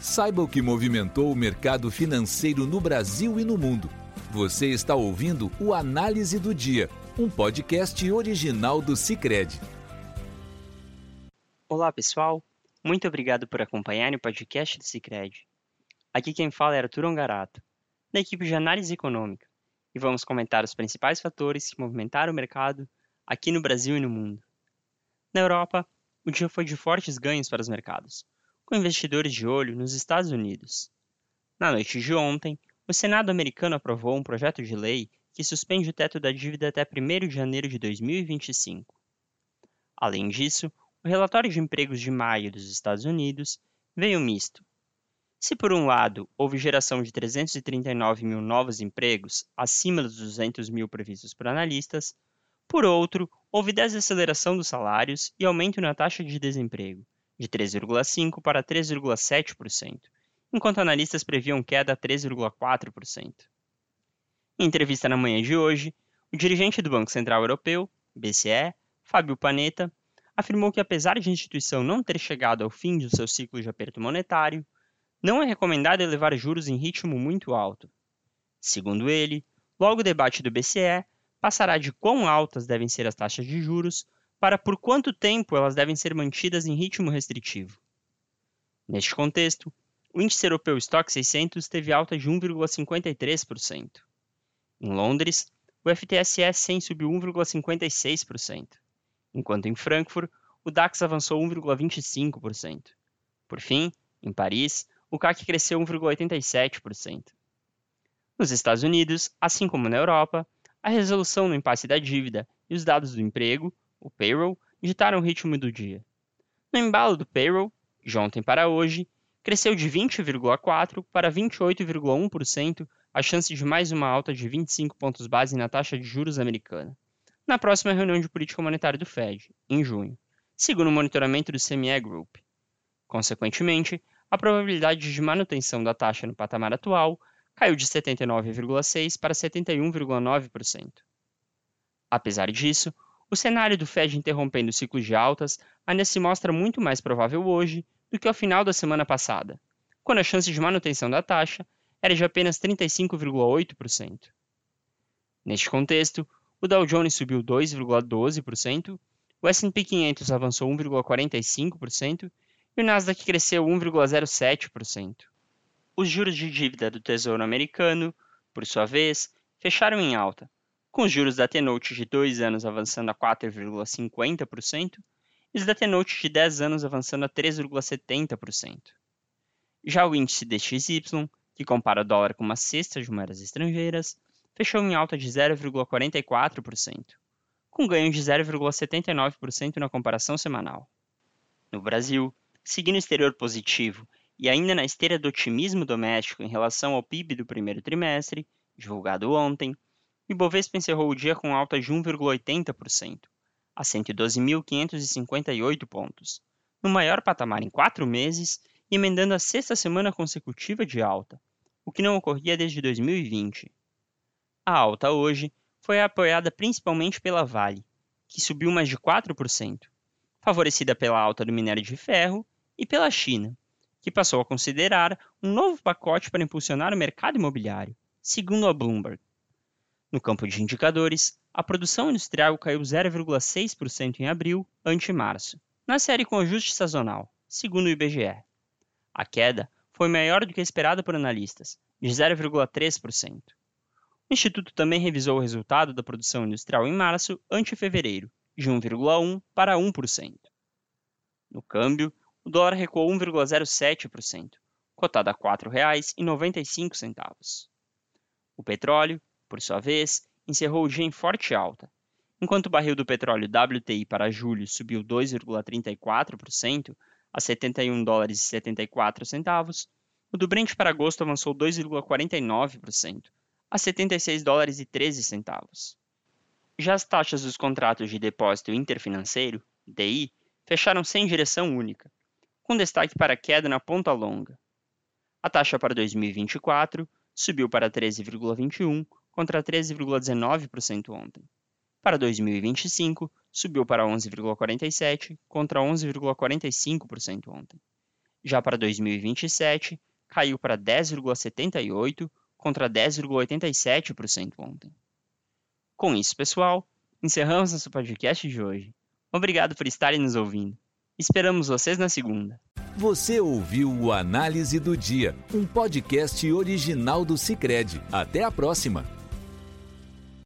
Saiba o que movimentou o mercado financeiro no Brasil e no mundo. Você está ouvindo o Análise do Dia, um podcast original do Cicred. Olá, pessoal. Muito obrigado por acompanhar o podcast do Cicred. Aqui quem fala é Arthur Ongarato, da equipe de análise econômica, e vamos comentar os principais fatores que movimentaram o mercado aqui no Brasil e no mundo. Na Europa, o dia foi de fortes ganhos para os mercados, com investidores de olho nos Estados Unidos. Na noite de ontem, o Senado americano aprovou um projeto de lei que suspende o teto da dívida até 1 de janeiro de 2025. Além disso, o relatório de empregos de maio dos Estados Unidos veio misto. Se, por um lado, houve geração de 339 mil novos empregos, acima dos 200 mil previstos por analistas, por outro, houve desaceleração dos salários e aumento na taxa de desemprego, de 3,5% para 3,7%, enquanto analistas previam queda a 3,4%. Em entrevista na manhã de hoje, o dirigente do Banco Central Europeu, BCE, Fábio Panetta, afirmou que apesar de a instituição não ter chegado ao fim do seu ciclo de aperto monetário, não é recomendado elevar juros em ritmo muito alto. Segundo ele, logo o debate do BCE passará de quão altas devem ser as taxas de juros para por quanto tempo elas devem ser mantidas em ritmo restritivo. Neste contexto, o índice europeu Stock 600 teve alta de 1,53%. Em Londres, o FTSE 100 subiu 1,56%, enquanto em Frankfurt o DAX avançou 1,25%. Por fim, em Paris, o CAC cresceu 1,87%. Nos Estados Unidos, assim como na Europa, a resolução no impasse da dívida e os dados do emprego o payroll, ditaram o ritmo do dia. No embalo do payroll, de ontem para hoje, cresceu de 20,4% para 28,1% a chance de mais uma alta de 25 pontos base na taxa de juros americana, na próxima reunião de política monetária do Fed, em junho, segundo o monitoramento do CME Group. Consequentemente, a probabilidade de manutenção da taxa no patamar atual caiu de 79,6% para 71,9%. Apesar disso, o cenário do Fed interrompendo o ciclo de altas ainda se mostra muito mais provável hoje do que ao final da semana passada, quando a chance de manutenção da taxa era de apenas 35,8%. Neste contexto, o Dow Jones subiu 2,12%, o S&P 500 avançou 1,45% e o Nasdaq cresceu 1,07%. Os juros de dívida do Tesouro Americano, por sua vez, fecharam em alta, com os juros da T-Note de 2 anos avançando a 4,50% e os da T-Note de 10 anos avançando a 3,70%. Já o índice DXY, que compara o dólar com uma cesta de moedas estrangeiras, fechou em alta de 0,44%, com ganho de 0,79% na comparação semanal. No Brasil, seguindo exterior positivo e ainda na esteira do otimismo doméstico em relação ao PIB do primeiro trimestre, divulgado ontem, Ibovespa encerrou o dia com alta de 1,80%, a 112.558 pontos, no maior patamar em quatro meses e emendando a sexta semana consecutiva de alta, o que não ocorria desde 2020. A alta hoje foi apoiada principalmente pela Vale, que subiu mais de 4%, favorecida pela alta do minério de ferro e pela China, que passou a considerar um novo pacote para impulsionar o mercado imobiliário, segundo a Bloomberg. No campo de indicadores, a produção industrial caiu 0,6% em abril ante março, na série com ajuste sazonal, segundo o IBGE. A queda foi maior do que esperada por analistas, de 0,3%. O Instituto também revisou o resultado da produção industrial em março ante fevereiro, de 1,1% para 1%. No câmbio, o dólar recuou 1,07%, cotado a R$ 4,95. O petróleo por sua vez, encerrou o dia em forte alta. Enquanto o barril do petróleo WTI para julho subiu 2,34% a 71 dólares e 74 centavos, o do Brent para agosto avançou 2,49% a 76 dólares e 13 centavos. Já as taxas dos contratos de depósito interfinanceiro, DI, fecharam sem direção única, com destaque para a queda na ponta longa. A taxa para 2024 subiu para 13,21 contra 13,19% ontem. Para 2025, subiu para 11,47% contra 11,45% ontem. Já para 2027, caiu para 10,78% contra 10,87% ontem. Com isso, pessoal, encerramos nosso podcast de hoje. Obrigado por estarem nos ouvindo. Esperamos vocês na segunda. Você ouviu o Análise do Dia, um podcast original do Cicred. Até a próxima!